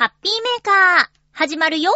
ハッピーメーカー、始まるよ。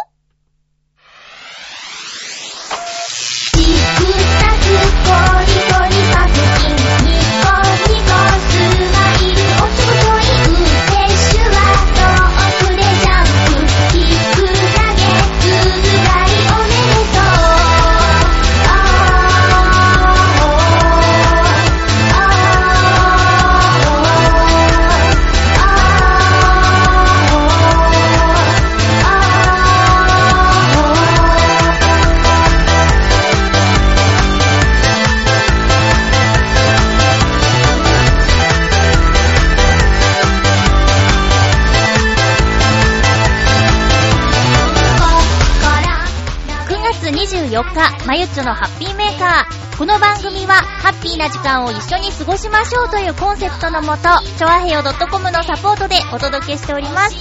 日、まゆっちょのハッピーメーカー。この番組は、ハッピーな時間を一緒に過ごしましょうというコンセプトのもと、ちょあへよ .com のサポートでお届けしております。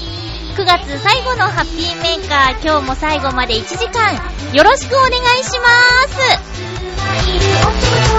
9月最後のハッピーメーカー、今日も最後まで1時間、よろしくお願いします。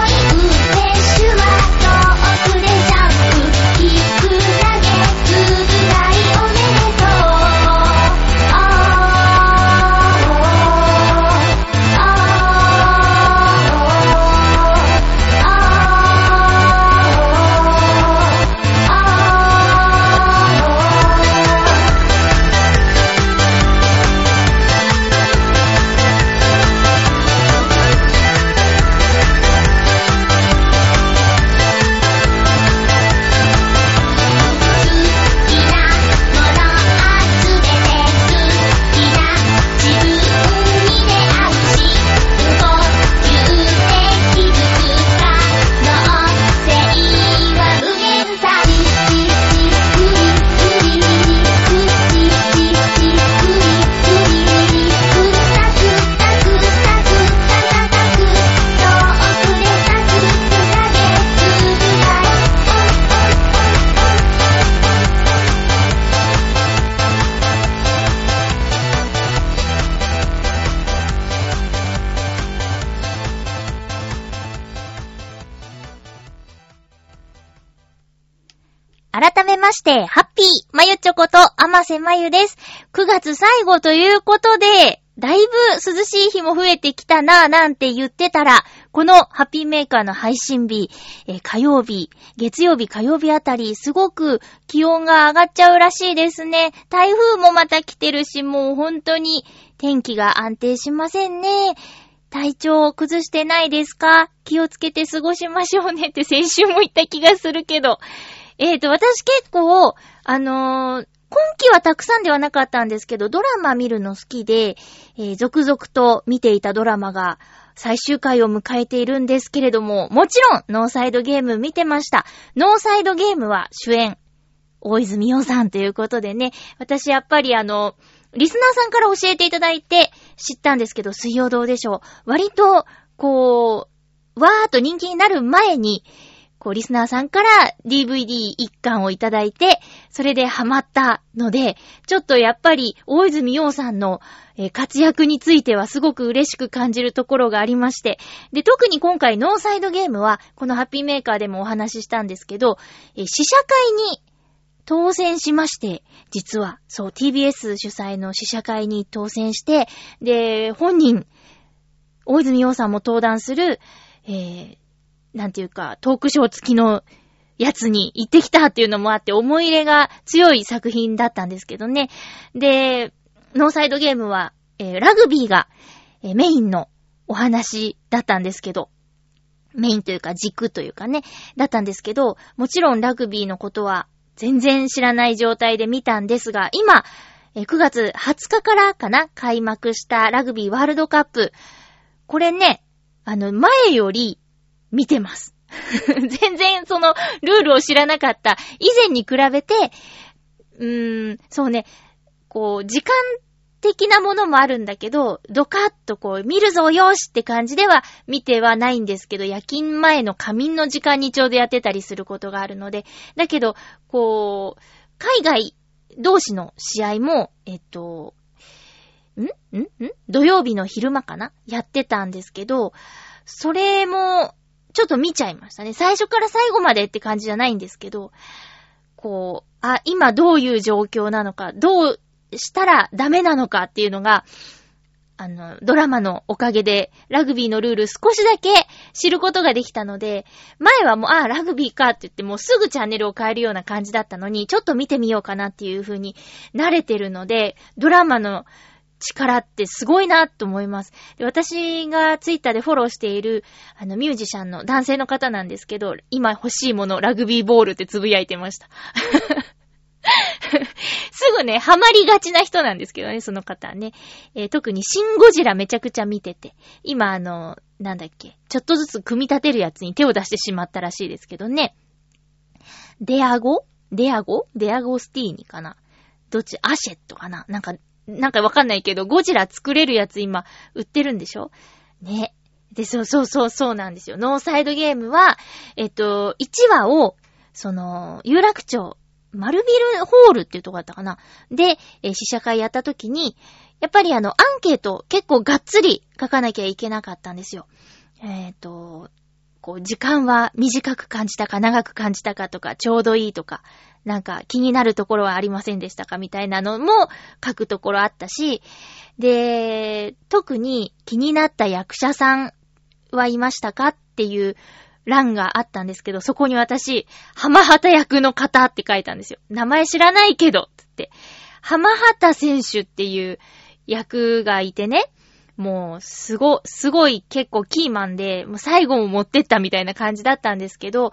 して、ハッピー、まゆちょこと、あませまゆです。9月最後ということで、だいぶ涼しい日も増えてきたなぁなんて言ってたら、このハッピーメーカーの配信日、え火曜日、月曜日火曜日あたり、すごく気温が上がっちゃうらしいですね。台風もまた来てるし、もう本当に天気が安定しませんね。体調を崩してないですか？気をつけて過ごしましょうねって先週も言った気がするけど。えーと、私結構、あのー今期はたくさんではなかったんですけど、ドラマ見るの好きで、えー続々と見ていたドラマが最終回を迎えているんですけれども、もちろん、ノーサイドゲーム見てました。ノーサイドゲームは主演、大泉洋さんということでね、私やっぱりあの、リスナーさんから教えていただいて知ったんですけど、水曜どうでしょう。割と、こう、わーっと人気になる前に、こう、リスナーさんから DVD 一巻をいただいて、それでハマったので、ちょっとやっぱり、大泉洋さんの、えー活躍についてはすごく嬉しく感じるところがありまして、で、特に今回、ノーサイドゲームは、このハッピーメーカーでもお話ししたんですけど、えー試写会に当選しまして、実は、そう、TBS 主催の試写会に当選して、で、本人、大泉洋さんも登壇する、えー、なんていうか、トークショー付きのやつに行ってきたっていうのもあって、思い入れが強い作品だったんですけどね。で、ノーサイドゲームは、えーラグビーが、えーメインのお話だったんですけど、メインというか軸というかね、だったんですけど、もちろんラグビーのことは全然知らない状態で見たんですが、今、え9月20日からかな、開幕したラグビーワールドカップ。これね、あの、前より見てます。全然そのルールを知らなかった。以前に比べて、うーん、そうね、こう、時間的なものもあるんだけど、ドカッとこう、見るぞよしって感じでは見てはないんですけど、夜勤前の仮眠の時間にちょうどやってたりすることがあるので、だけど、こう、海外同士の試合も、えっと、ん？ん？ん？土曜日の昼間かな？やってたんですけど、それも、ちょっと見ちゃいましたね。最初から最後までって感じじゃないんですけど、こう、あ、今どういう状況なのか、どうしたらダメなのかっていうのが、あの、ドラマのおかげで、ラグビーのルール少しだけ知ることができたので、前はもう、あ、ラグビーかって言ってもうすぐチャンネルを変えるような感じだったのに、ちょっと見てみようかなっていう風に慣れてるので、ドラマの力ってすごいなと思います。私がツイッターでフォローしている、あの、ミュージシャンの男性の方なんですけど、今欲しいもの、ラグビーボールってつぶやいてました。すぐね、ハマりがちな人なんですけどね、その方はね。えー特にシンゴジラめちゃくちゃ見てて、今あの、なんだっけ、ちょっとずつ組み立てるやつに手を出してしまったらしいですけどね。デアゴ？デアゴ？デアゴスティーニかなどっち？アシェットかななんか、なんかわかんないけど、ゴジラ作れるやつ今、売ってるんでしょ？ね。で、そうそうそうそうなんですよ。ノーサイドゲームは、えっと、1話を、その、有楽町、丸ビルホールっていうとこだったかな。で、えー試写会やった時に、やっぱりあの、アンケート結構がっつり書かなきゃいけなかったんですよ。えっ、と、こう、時間は短く感じたか長く感じたかとか、ちょうどいいとか、なんか気になるところはありませんでしたかみたいなのも書くところあったし、で、特に気になった役者さんはいましたかっていう欄があったんですけど、そこに私、浜畑役の方って書いたんですよ。名前知らないけど、つって。浜畑選手っていう役がいてね、もう、すご、すごい結構キーマンで、もう最後も持ってったみたいな感じだったんですけど、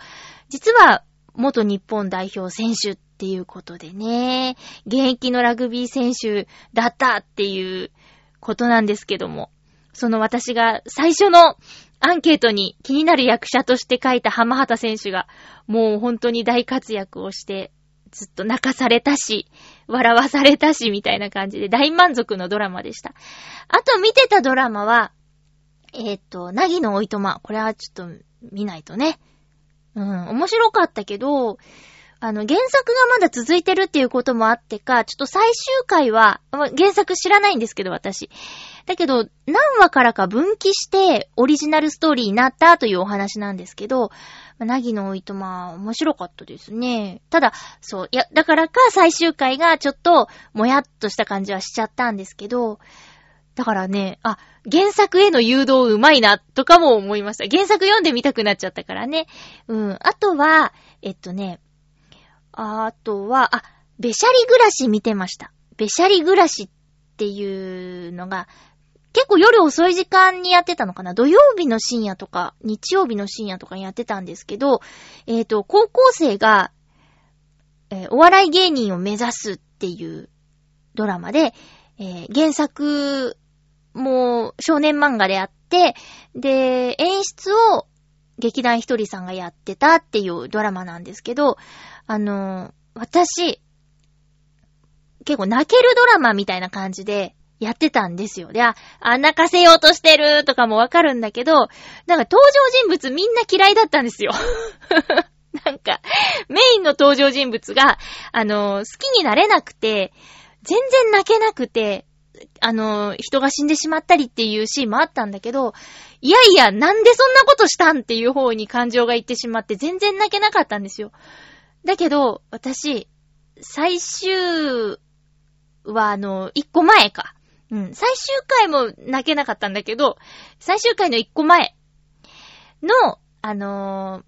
実は、元日本代表選手っていうことでね、現役のラグビー選手だったっていうことなんですけども、その私が最初のアンケートに気になる役者として書いた浜畑選手が、もう本当に大活躍をして、ずっと泣かされたし、笑わされたし、みたいな感じで大満足のドラマでした。あと見てたドラマは、えっ、と、なぎのおいとま。これはちょっと見ないとね。うん、面白かったけど、あの、原作がまだ続いてるっていうこともあってか、ちょっと最終回は、原作知らないんですけど、私。だけど、何話からか分岐して、オリジナルストーリーになったというお話なんですけど、なぎのおいとま、面白かったですね。ただ、そう、いや、だからか最終回がちょっと、もやっとした感じはしちゃったんですけど、だからね、あ、原作への誘導うまいな、とかも思いました。原作読んでみたくなっちゃったからね。うん。あとは、えっとね、あとは、あ、べしゃり暮らし見てました。べしゃり暮らしっていうのが、結構夜遅い時間にやってたのかな？土曜日の深夜とか、日曜日の深夜とかにやってたんですけど、えっ、と、高校生が、えーお笑い芸人を目指すっていうドラマで、えー原作も少年漫画であって、で、演出を劇団ひとりさんがやってたっていうドラマなんですけど、あのー私、結構泣けるドラマみたいな感じでやってたんですよ。で、あ、あ泣かせようとしてるとかもわかるんだけど、なんか登場人物みんな嫌いだったんですよ。なんか、メインの登場人物が、あの好きになれなくて、全然泣けなくて、あの人が死んでしまったりっていうシーンもあったんだけど、いやいや、なんでそんなことしたんっていう方に感情がいってしまって、全然泣けなかったんですよ。だけど、私、最終は、あの、一個前か。うん。最終回も泣けなかったんだけど、最終回の一個前の、あの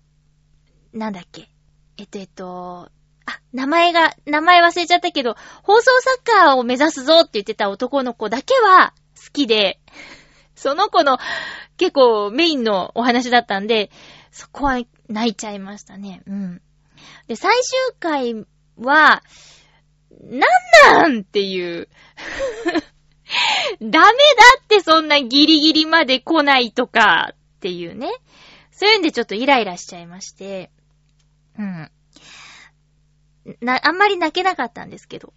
ーなんだっけ。えっと、えっと、あ、名前が、名前忘れちゃったけど、放送作家を目指すぞって言ってた男の子だけは好きで、その子の結構メインのお話だったんで、そこは泣いちゃいましたね。うん。で、最終回は、なんなんっていう。ダメだってそんなギリギリまで来ないとかっていうね。そういうんでちょっとイライラしちゃいまして。うん。な、あんまり泣けなかったんですけど。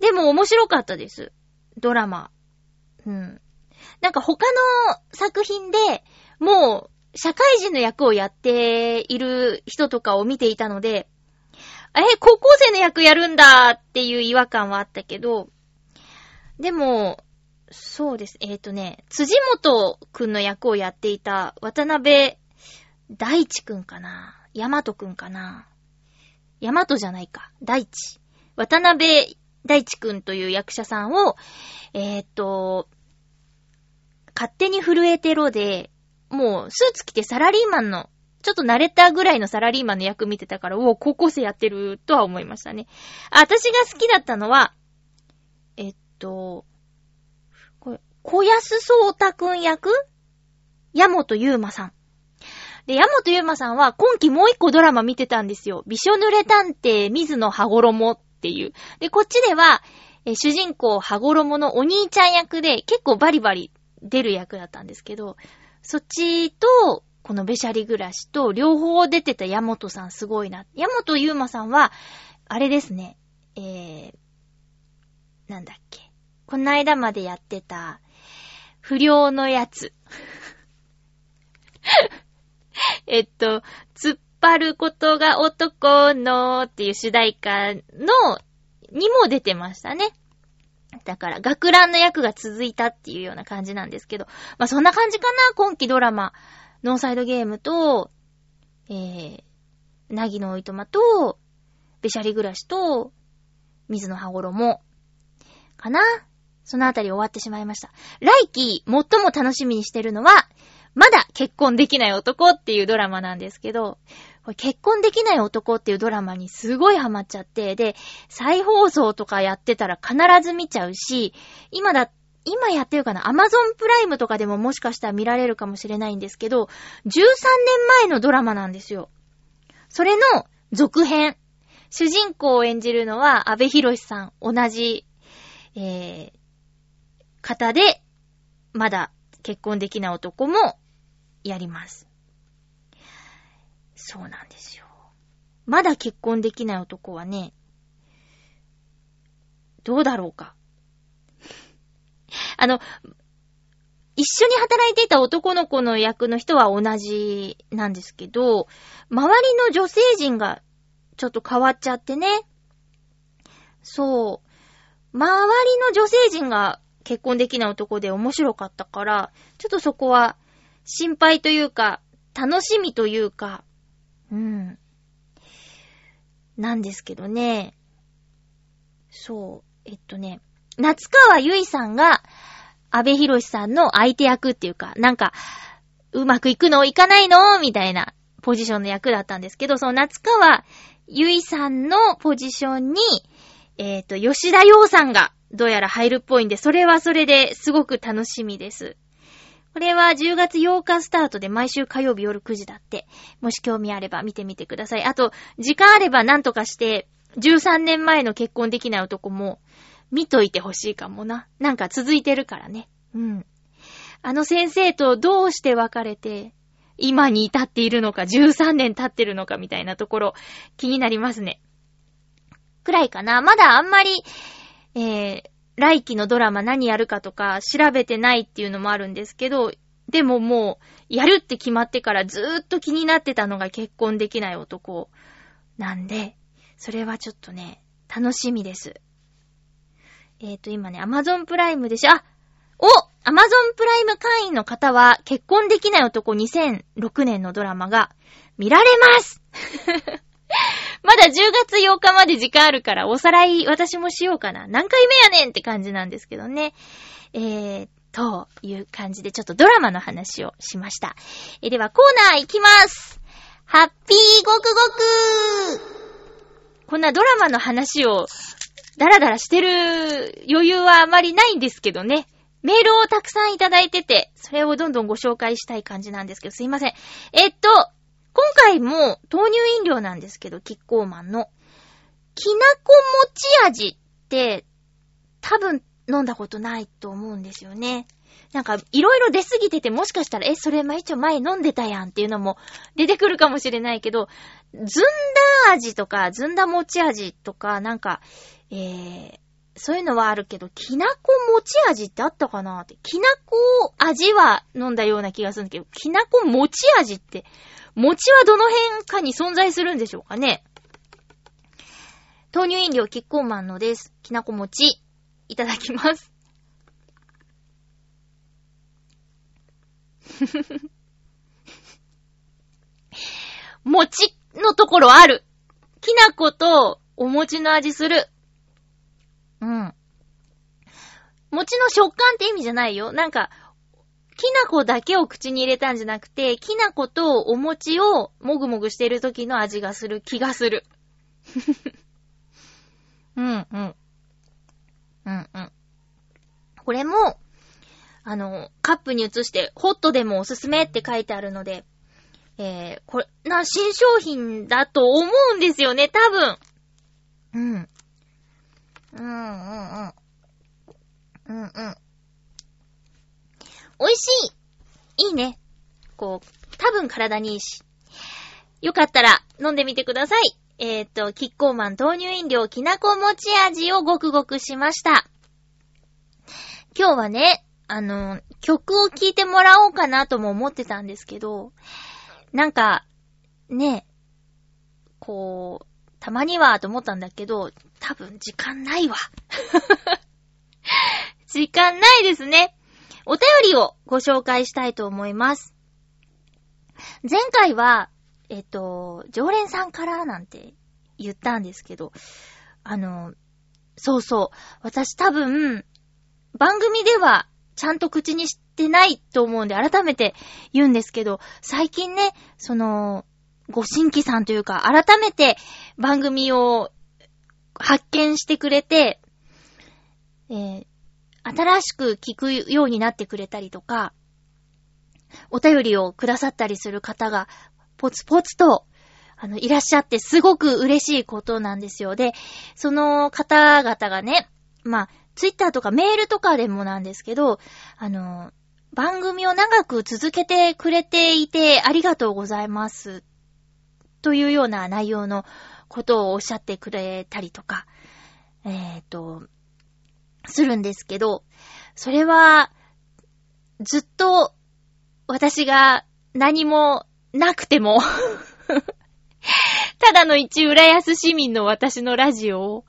でも面白かったです。ドラマ。うん。なんか他の作品でもう社会人の役をやっている人とかを見ていたので、え、高校生の役やるんだっていう違和感はあったけど、でも、そうです。えっ、とね、辻元くんの役をやっていた渡辺大地くんかな大和くんかな大和じゃないか。大地。渡辺大地くんという役者さんを、えーっと、勝手に震えてろで、もうスーツ着てサラリーマンの、ちょっと慣れたぐらいのサラリーマンの役見てたから、おお、高校生やってるとは思いましたね。私が好きだったのは、と、これ、小安聡太くん役？山本優馬さん。で、山本優馬さんは今期もう一個ドラマ見てたんですよ。びしょ濡れ探偵水野羽衣っていう。で、こっちでは、え主人公羽衣のお兄ちゃん役で結構バリバリ出る役だったんですけど、そっちと、このべしゃり暮らしと両方出てた山本さんすごいな。山本優馬さんは、あれですね、えー、なんだっけ。この間までやってた、不良のやつ。えっと、突っ張ることが男のっていう主題歌の、にも出てましたね。だから、学ランの役が続いたっていうような感じなんですけど、まあ、そんな感じかな、今期ドラマ。ノーサイドゲームと、えー、なぎのおいとまと、べしゃり暮らしと、水の羽衣。かなそのあたり終わってしまいました。来期、最も楽しみにしてるのは、まだ結婚できない男っていうドラマなんですけど、これ結婚できない男っていうドラマにすごいハマっちゃって、で、再放送とかやってたら必ず見ちゃうし、今だ、今やってるかなアマゾンプライムとかでももしかしたら見られるかもしれないんですけど、13年前のドラマなんですよ。それの続編。主人公を演じるのは安部博さん。同じ、えー、方で、まだ結婚できない男もやります。そうなんですよ。まだ結婚できない男はね、どうだろうか。あの、一緒に働いていた男の子の役の人は同じなんですけど、周りの女性陣がちょっと変わっちゃってね。そう。周りの女性陣が結婚できない男で面白かったから、ちょっとそこは心配というか、楽しみというか、うん。なんですけどね。そう。えっとね、夏川ゆいさんが、安部博さんの相手役っていうか、なんか、うまくいくのいかないの？みたいなポジションの役だったんですけど、その夏川ゆいさんのポジションに、えっ、と、吉田洋さんがどうやら入るっぽいんで、それはそれですごく楽しみです。これは10月8日スタートで毎週火曜日夜9時だって。もし興味あれば見てみてください。あと、時間あれば何とかして、13年前の結婚できない男も見といてほしいかもな。なんか続いてるからね。うん。あの先生とどうして別れて、今に至っているのか、13年経ってるのかみたいなところ、気になりますね。くらいかな。まだあんまり、えー、来期のドラマ何やるかとか調べてないっていうのもあるんですけど、でももう、やるって決まってからずーっと気になってたのが結婚できない男なんで、それはちょっとね、楽しみです。えっ、ー、と、今ね、アマゾンプライムでしょ、あおアマゾンプライム会員の方は、結婚できない男2006年のドラマが見られますまだ10月8日まで時間あるから、おさらい私もしようかな。何回目やねんって感じなんですけどね。えー、という感じでちょっとドラマの話をしました。えーではコーナー行きますハッピーごくごくこんなドラマの話をダラダラしてる余裕はあまりないんですけどね。メールをたくさんいただいてて、それをどんどんご紹介したい感じなんですけど、すいません。えっと、今回も豆乳飲料なんですけど、キッコーマンの。きなこ餅味って、多分飲んだことないと思うんですよね。なんか、いろいろ出すぎてて、もしかしたら、え、それ、ま、一応前飲んでたやんっていうのも出てくるかもしれないけど、ずんだ味とか、ずんだ餅味とか、なんか、えー、そういうのはあるけど、きなこ餅味ってあったかなって。きなこ味は飲んだような気がするんだけど、きなこ餅味って、餅はどの辺かに存在するんでしょうかね豆乳飲料キッコーマンのです。きなこ餅、いただきます。餅のところある。きなことお餅の味する。うん餅の食感って意味じゃないよ。なんか、きな粉だけを口に入れたんじゃなくて、きな粉とお餅をもぐもぐしてる時の味がする気がする。うん、うん。うん、うん。これも、あの、カップに移して、ホットでもおすすめって書いてあるので、えー、これ、な、新商品だと思うんですよね、多分。うん。うん、うん、うん。うん、うん。美味しいいいね。こう、多分体にいいし。よかったら飲んでみてください。えっ、と、キッコーマン豆乳飲料きなこ餅味をごくごくしました。今日はね、あの、曲を聴いてもらおうかなとも思ってたんですけど、なんか、ね、こう、たまにはと思ったんだけど、多分時間ないわ。時間ないですね。お便りをご紹介したいと思います。前回は、えっと、常連さんからなんて言ったんですけど、あの、そうそう、私多分、番組ではちゃんと口にしてないと思うんで改めて言うんですけど、最近ね、その、ご新規さんというか、改めて番組を発見してくれて、えー新しく聞くようになってくれたりとか、お便りをくださったりする方が、ポツポツと、あの、いらっしゃってすごく嬉しいことなんですよ。で、その方々がね、まあ、ツイッターとかメールとかでもなんですけど、あの、番組を長く続けてくれていてありがとうございます。というような内容のことをおっしゃってくれたりとか、えっ、と、するんですけど、それは、ずっと、私が何もなくても、ただの一浦安市民の私のラジオを、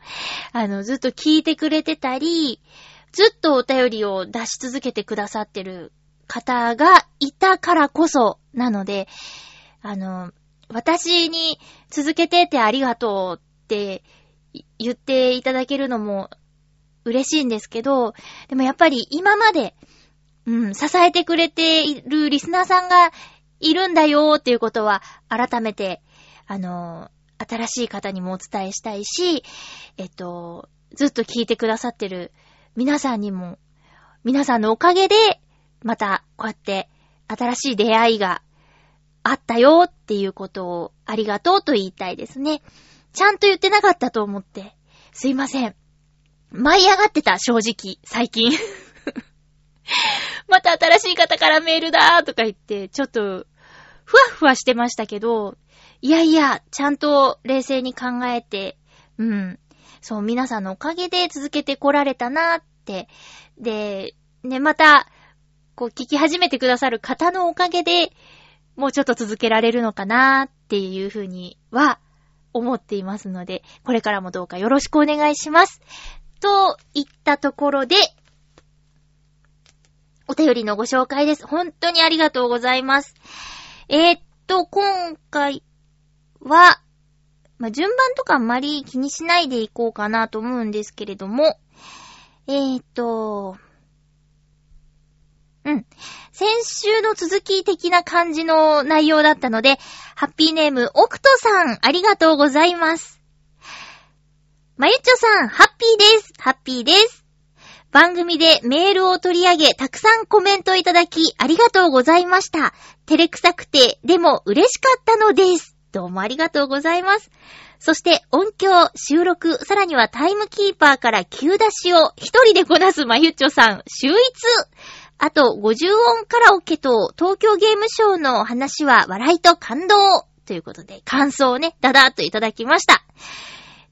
あの、ずっと聞いてくれてたり、ずっとお便りを出し続けてくださってる方がいたからこそなので、あの、私に続けててありがとうって言っていただけるのも嬉しいんですけど、でもやっぱり今まで、うん、支えてくれているリスナーさんがいるんだよっていうことは、改めて、あの、新しい方にもお伝えしたいし、えっと、ずっと聞いてくださってる皆さんにも、皆さんのおかげで、また、こうやって、新しい出会いがあったよっていうことをありがとうと言いたいですね。ちゃんと言ってなかったと思って、すいません。舞い上がってた、正直、最近。また新しい方からメールだーとか言って、ちょっと、ふわふわしてましたけど、いやいや、ちゃんと冷静に考えて、うん。そう、皆さんのおかげで続けてこられたなーって。で、ね、また、こう、聞き始めてくださる方のおかげで、もうちょっと続けられるのかなーっていうふうには、思っていますので、これからもどうかよろしくお願いします。といったところで、お便りのご紹介です。本当にありがとうございます。えー、っと、今回は、まあ、順番とかあんまり気にしないでいこうかなと思うんですけれども、えー、っと、うん。先週の続き的な感じの内容だったので、ハッピーネーム、オクトさん、ありがとうございます。まゆっちょさん、ハッピーです。ハッピーです。番組でメールを取り上げ、たくさんコメントいただき、ありがとうございました。照れくさくて、でも嬉しかったのです。どうもありがとうございます。そして、音響、収録、さらにはタイムキーパーから急出しを一人でこなすまゆっちょさん、秀逸あと、50音カラオケと東京ゲームショウの話は笑いと感動ということで、感想をね、だだーっといただきました。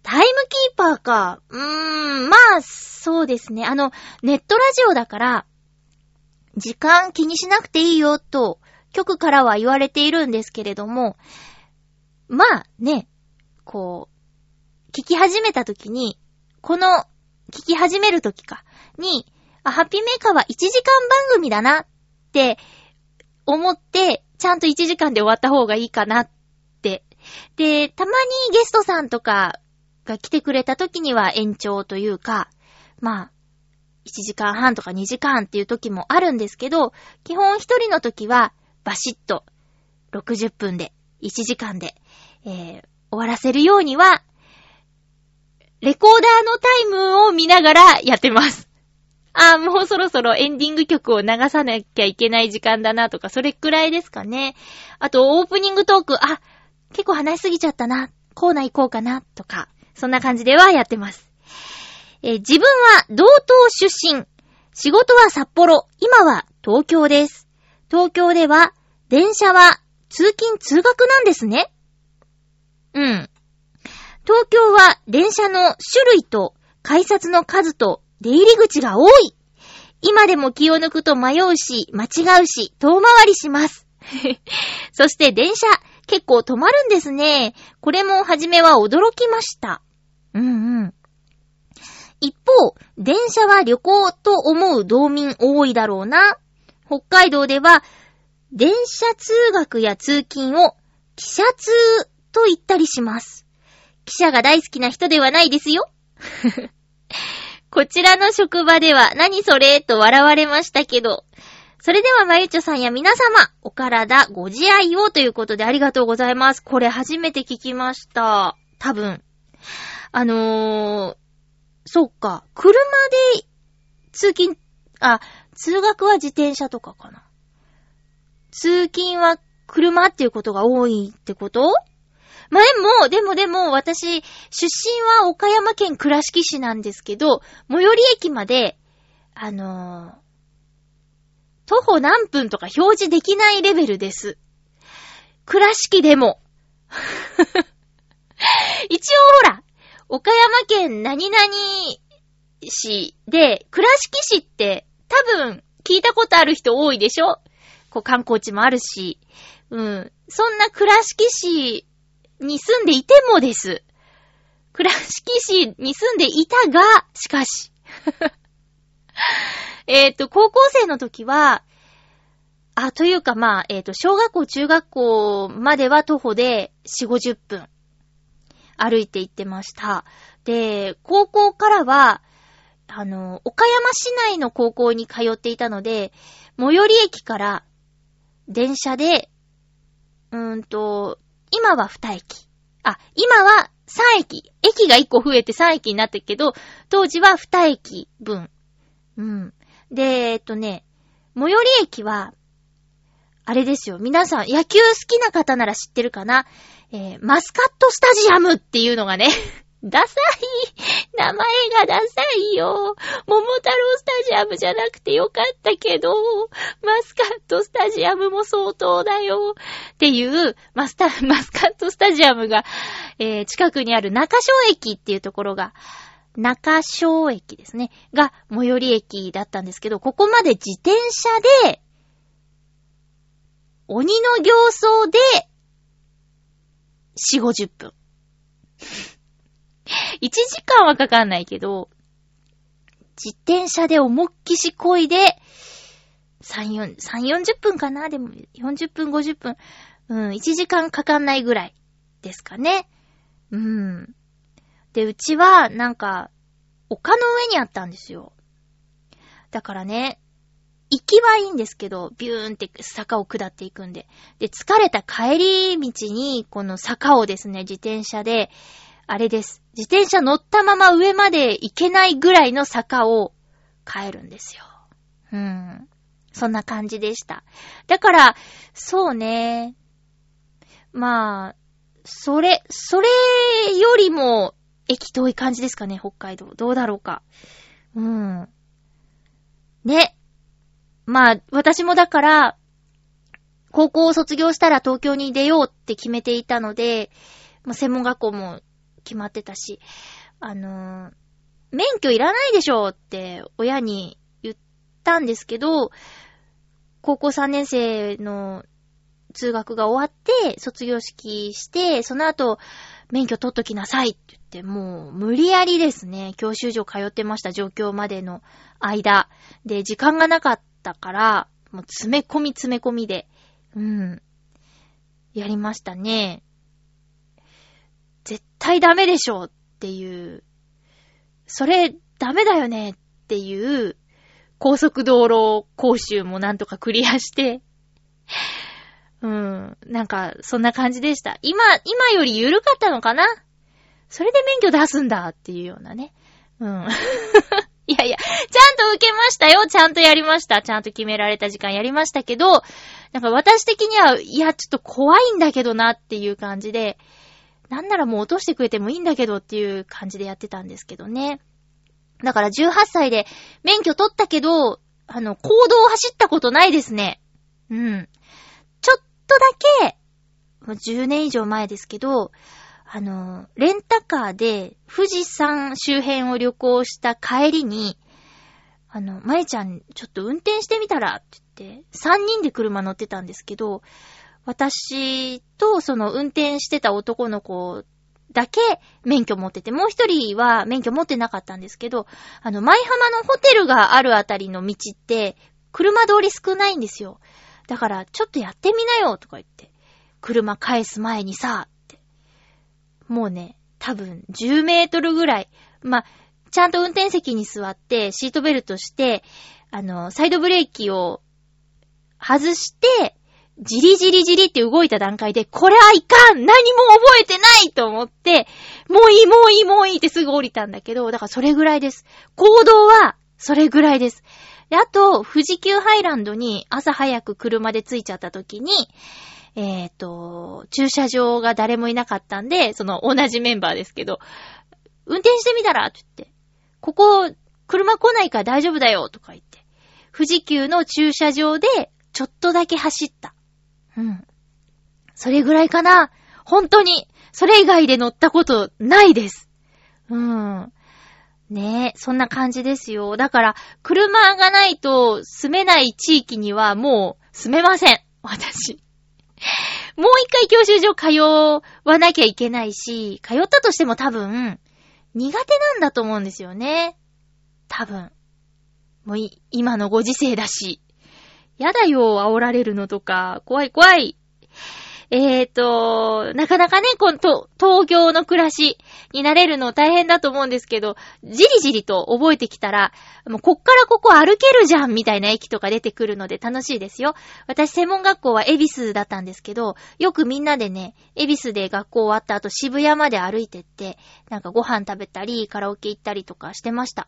タイムキーパーか。うーん、まあ、そうですね。あの、ネットラジオだから、時間気にしなくていいよと、局からは言われているんですけれども、まあね、こう、聞き始めた時に、この、聞き始める時か、に、ハッピーメーカーは1時間番組だなって思って、ちゃんと1時間で終わった方がいいかなって。で、たまにゲストさんとかが来てくれた時には延長というか、まあ、1時間半とか2時間っていう時もあるんですけど、基本一人の時はバシッと60分で、1時間で、えー、終わらせるようには、レコーダーのタイムを見ながらやってます。あー、もうそろそろエンディング曲を流さなきゃいけない時間だなとか、それくらいですかね。あと、オープニングトーク、あ、結構話しすぎちゃったな、コーナー行こうかな、とか、そんな感じではやってます。え自分は道東出身。仕事は札幌。今は東京です。東京では、電車は通勤通学なんですね。うん。東京は電車の種類と改札の数と出入り口が多い。今でも気を抜くと迷うし、間違うし、遠回りします。そして電車、結構止まるんですね。これも初めは驚きました。うんうん。一方、電車は旅行と思う道民多いだろうな。北海道では、電車通学や通勤を、汽車通と言ったりします。汽車が大好きな人ではないですよ。こちらの職場では、何それと笑われましたけど。それでは、まゆちょさんや皆様、お体ご自愛をということでありがとうございます。これ初めて聞きました。多分。あのー、そっか。車で通勤、あ、通学は自転車とかかな。通勤は車っていうことが多いってこと？まあ、でも、でもでも、私、出身は岡山県倉敷市なんですけど、最寄り駅まで、あのー徒歩何分とか表示できないレベルです。倉敷でも。一応ほら、岡山県何々市で、倉敷市って多分聞いたことある人多いでしょ？こう観光地もあるし。うん。そんな倉敷市に住んでいてもです。倉敷市に住んでいたが、しかし。えっと、高校生の時は、あ、というかまあ、えっ、と、小学校、中学校までは徒歩で4、50分歩いて行ってました。で、高校からは、あの、岡山市内の高校に通っていたので、最寄り駅から電車で、うーんと、今は2駅。あ、今は3駅。駅が1個増えて3駅になってるけど、当時は2駅分。うん。で、えっとね、最寄り駅は、あれですよ。皆さん、野球好きな方なら知ってるかな？えー、マスカットスタジアムっていうのがね、ダサい。名前がダサいよ。桃太郎スタジアムじゃなくてよかったけど、マスカットスタジアムも相当だよ。っていう、マスタ、マスカットスタジアムが、えー近くにある中小駅っていうところが、中小駅ですね。が、最寄り駅だったんですけど、ここまで自転車で、鬼の形相で、4、50分。1時間はかかんないけど、自転車で思いっきしこいで、3、4、3、40分かな？でも、40分、50分。うん、1時間かかんないぐらいですかね。うん。で、うちは、なんか、丘の上にあったんですよ。だからね、行きはいいんですけど、ビューンって坂を下っていくんで。で、疲れた帰り道に、この坂をですね、自転車で、あれです。自転車乗ったまま上まで行けないぐらいの坂を帰るんですよ。うん。そんな感じでした。だから、そうね。まあ、それ、それよりも、駅遠い感じですかね、北海道。どうだろうか。うん。ね。まあ、私もだから、高校を卒業したら東京に出ようって決めていたので、まあ、専門学校も決まってたし、あのー免許いらないでしょって親に言ったんですけど、高校3年生の通学が終わって、卒業式して、その後、免許取っときなさいって言って、もう無理やりですね、教習所通ってました、上京までの間。で、時間がなかったたから、もう詰め込み詰め込みで、うん、やりましたね。絶対ダメでしょっていう、それダメだよねっていう高速道路講習もなんとかクリアして、うん、なんか、そんな感じでした。今、今より緩かったのかな？それで免許出すんだっていうようなね。うん。いやいや、ちゃんと受けましたよ。ちゃんとやりました。ちゃんと決められた時間やりましたけど、なんか私的には、いや、ちょっと怖いんだけどなっていう感じで、なんならもう落としてくれてもいいんだけどっていう感じでやってたんですけどね。だから18歳で免許取ったけど、あの、行動を走ったことないですね。うん。ちょっとだけ、もう10年以上前ですけど、あの、レンタカーで富士山周辺を旅行した帰りに、あの、まえちゃん、ちょっと運転してみたらって言って、3人で車乗ってたんですけど、私とその運転してた男の子だけ免許持ってて、もう一人は免許持ってなかったんですけど、あの、舞浜のホテルがあるあたりの道って、車通り少ないんですよ。だから、ちょっとやってみなよとか言って、車返す前にさ、もうね、多分10メートルぐらい、まあ、ちゃんと運転席に座って、シートベルトして、あの、サイドブレーキを外して、じりじりじりって動いた段階で、これはいかん何も覚えてないと思って、もういいもういいもういいってすぐ降りたんだけど、だからそれぐらいです。行動は、それぐらいです。で、あと、富士急ハイランドに朝早く車で着いちゃった時に、えっ、と、駐車場が誰もいなかったんで、その同じメンバーですけど、運転してみたら？って言って、ここ、車来ないから大丈夫だよとか言って、富士急の駐車場で、ちょっとだけ走った。うん。それぐらいかな。本当に、それ以外で乗ったことないです。うん。ねえ、そんな感じですよ。だから、車がないと住めない地域にはもう住めません。私。もう一回教習所通わなきゃいけないし、通ったとしても多分、苦手なんだと思うんですよね。多分。もう、今のご時世だし。やだよ、煽られるのとか。怖い怖い。えーと、なかなかね、この、と東京の暮らしになれるの大変だと思うんですけど、じりじりと覚えてきたら、もうこっからここ歩けるじゃんみたいな駅とか出てくるので楽しいですよ。私専門学校は恵比寿だったんですけど、よくみんなでね、恵比寿で学校終わった後渋谷まで歩いてって、なんかご飯食べたり、カラオケ行ったりとかしてました。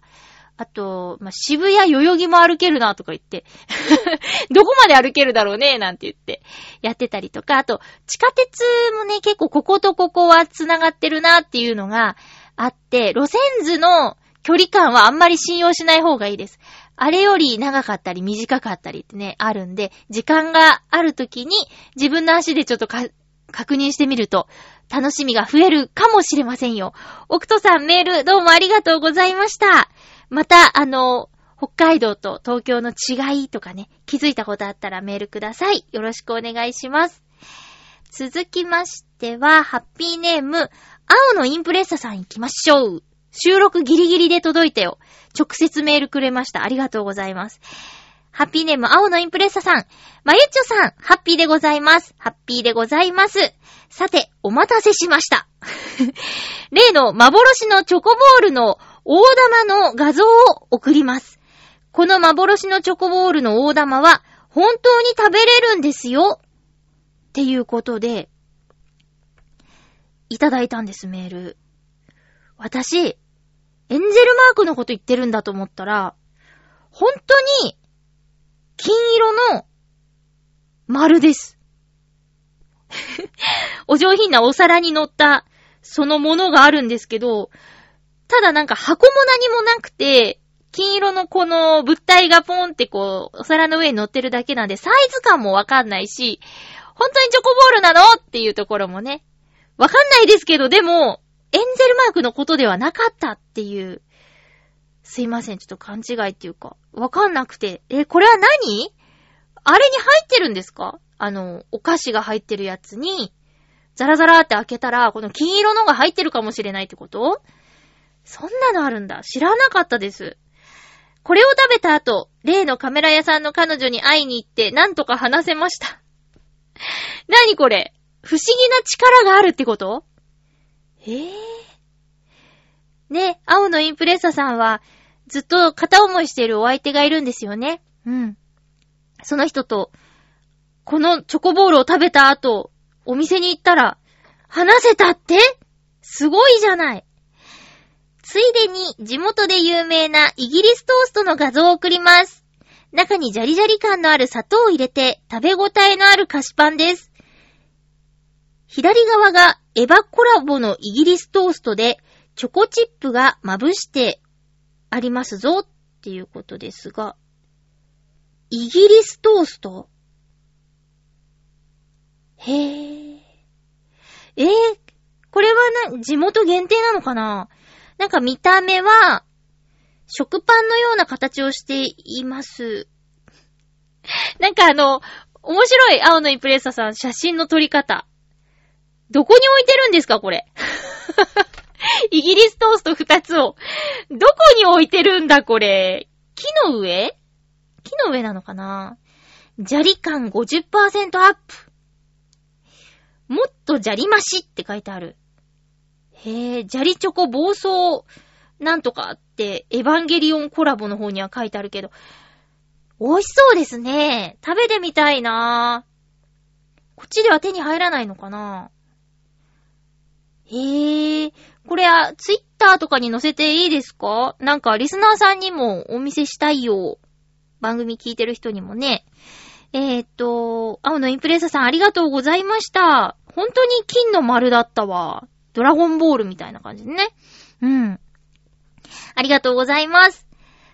あと、まあ、渋谷代々木も歩けるなとか言って、どこまで歩けるだろうねなんて言って、やってたりとか、あと、地下鉄もね、結構こことここは繋がってるなっていうのがあって、路線図の距離感はあんまり信用しない方がいいです。あれより長かったり短かったりってね、あるんで、時間がある時に自分の足でちょっとか確認してみると、楽しみが増えるかもしれませんよ。奥戸さんメールどうもありがとうございました。また、あの、北海道と東京の違いとかね、気づいたことあったらメールください。よろしくお願いします。続きましては、ハッピーネーム、青のインプレッサさん行きましょう。収録ギリギリで届いたよ。直接メールくれました。ありがとうございます。ハッピーネーム、青のインプレッサさん。まゆっちょさん、ハッピーでございます。ハッピーでございます。さて、お待たせしました。例の幻のチョコボールの大玉の画像を送ります。この幻のチョコボールの大玉は本当に食べれるんですよ。っていうことで、いただいたんです、メール。私、エンゼルマークのこと言ってるんだと思ったら、本当に、金色の丸です。お上品なお皿に乗った、そのものがあるんですけど、ただなんか箱も何もなくて、金色のこの物体がポンってこう、お皿の上に乗ってるだけなんで、サイズ感もわかんないし、本当にチョコボールなのっていうところもね、わかんないですけど、でも、エンゼルマークのことではなかったっていう、すいません、ちょっと勘違いっていうか、わかんなくて、え、これは何？あれに入ってるんですか？あの、お菓子が入ってるやつに、ザラザラって開けたら、この金色のが入ってるかもしれないってこと？そんなのあるんだ。知らなかったです。これを食べた後、例のカメラ屋さんの彼女に会いに行って、なんとか話せました。なにこれ？不思議な力があるってこと？ええー？ね、青のインプレッサさんは、ずっと片思いしているお相手がいるんですよね。うん。その人と、このチョコボールを食べた後、お店に行ったら、話せたって？すごいじゃない。ついでに地元で有名なイギリストーストの画像を送ります。中にジャリジャリ感のある砂糖を入れて食べ応えのある菓子パンです。左側がエヴァコラボのイギリストーストでチョコチップがまぶしてありますぞっていうことですが、イギリストースト？へぇー。えー、これはな、地元限定なのかな？なんか見た目は、食パンのような形をしています。なんかあの、面白い青のインプレッサーさん、写真の撮り方。どこに置いてるんですか、これ？イギリストースト二つを。どこに置いてるんだ、これ？木の上？木の上なのかな？砂利感50%アップ。もっと砂利増しって書いてある。へぇ、砂利チョコ暴走なんとかって、エヴァンゲリオンコラボの方には書いてあるけど、美味しそうですね。食べてみたいなこっちでは手に入らないのかなへぇ、これはツイッターとかに載せていいですか？なんかリスナーさんにもお見せしたいよ。番組聞いてる人にもね。えー、っと、青のインプレッサさんありがとうございました。本当に金の丸だったわ。ドラゴンボールみたいな感じでね。うん。ありがとうございます。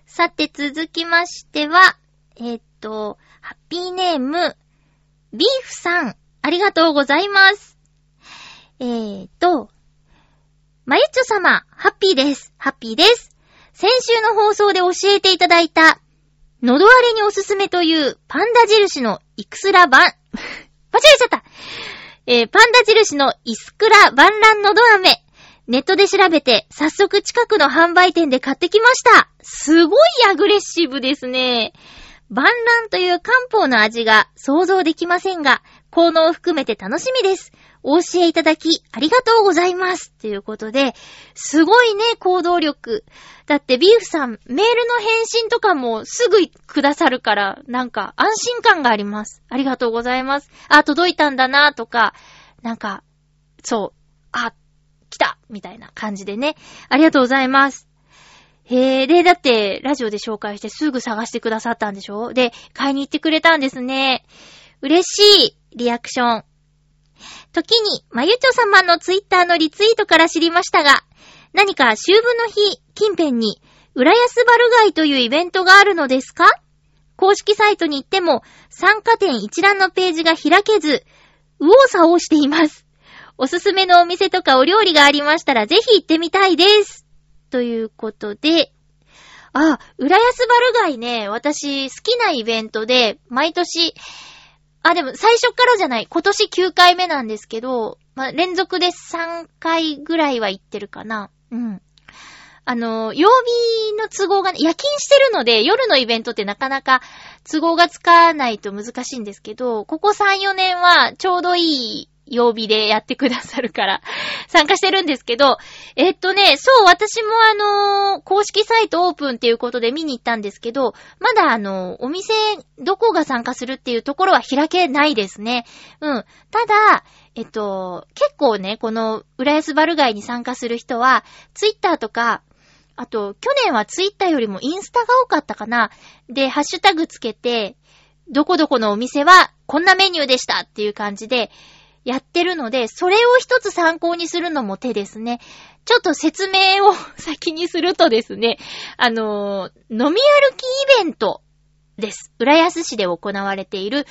さて続きましては、えー、っと、ハッピーネーム、ビーフさん、ありがとうございます。えー、っと、まゆっちょ様、ハッピーです。ハッピーです。先週の放送で教えていただいた、喉荒れにおすすめというパンダ印のイクスラバン、間違えちゃったえー、パンダ印のイスクラバンランのど飴。ネットで調べて、早速近くの販売店で買ってきました。すごいアグレッシブですね。万乱という漢方の味が想像できませんが、効能を含めて楽しみです。お教えいただき、ありがとうございます。ということで、すごいね、行動力。だってビーフさん、メールの返信とかもすぐくださるから、なんか安心感があります。ありがとうございます。あ、届いたんだなとか、なんか、そう、あ、来たみたいな感じでね。ありがとうございます。へえ、で、だって、ラジオで紹介してすぐ探してくださったんでしょ？で、買いに行ってくれたんですね。嬉しい、リアクション。時に、まゆちょ様のツイッターのリツイートから知りましたが、何か秋分の日近辺に、浦安バルガイというイベントがあるのですか？公式サイトに行っても、参加店一覧のページが開けず、右往左往しています。おすすめのお店とかお料理がありましたらぜひ行ってみたいです。ということで、あ、浦安バルガイね、私好きなイベントで、毎年、あ、でも最初からじゃない、今年9回目なんですけど、まあ、連続で3回ぐらいは行ってるかな。うん。あの、曜日の都合がね、夜勤してるので、夜のイベントってなかなか都合がつかないと難しいんですけど、ここ3、4年はちょうどいい曜日でやってくださるから、参加してるんですけど、えっとね、そう、私もあのー公式サイトオープンっていうことで見に行ったんですけど、まだあのお店、どこが参加するっていうところは開けないですね。うん。ただ、えっと、結構ね、この、浦安バルガイに参加する人は、ツイッターとか、あと、去年はツイッターよりもインスタが多かったかな。で、ハッシュタグつけて、どこどこのお店はこんなメニューでしたっていう感じでやってるので、それを一つ参考にするのも手ですね。ちょっと説明を 先にするとですね、あのー飲み歩きイベントです。浦安市で行われている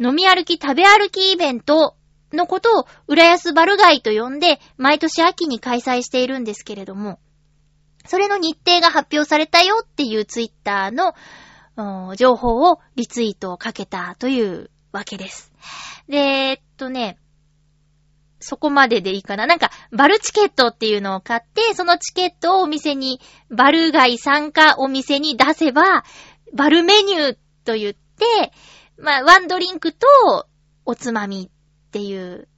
飲み歩き食べ歩きイベントのことを浦安バルガイと呼んで、毎年秋に開催しているんですけれども、それの日程が発表されたよっていうツイッターの情報をリツイートをかけたというわけです。で、えっとね、そこまででいいかな。なんか、バルチケットっていうのを買って、そのチケットをお店に、バルガイ参加お店に出せば、バルメニューと言って、まあ、ワンドリンクとおつまみっていう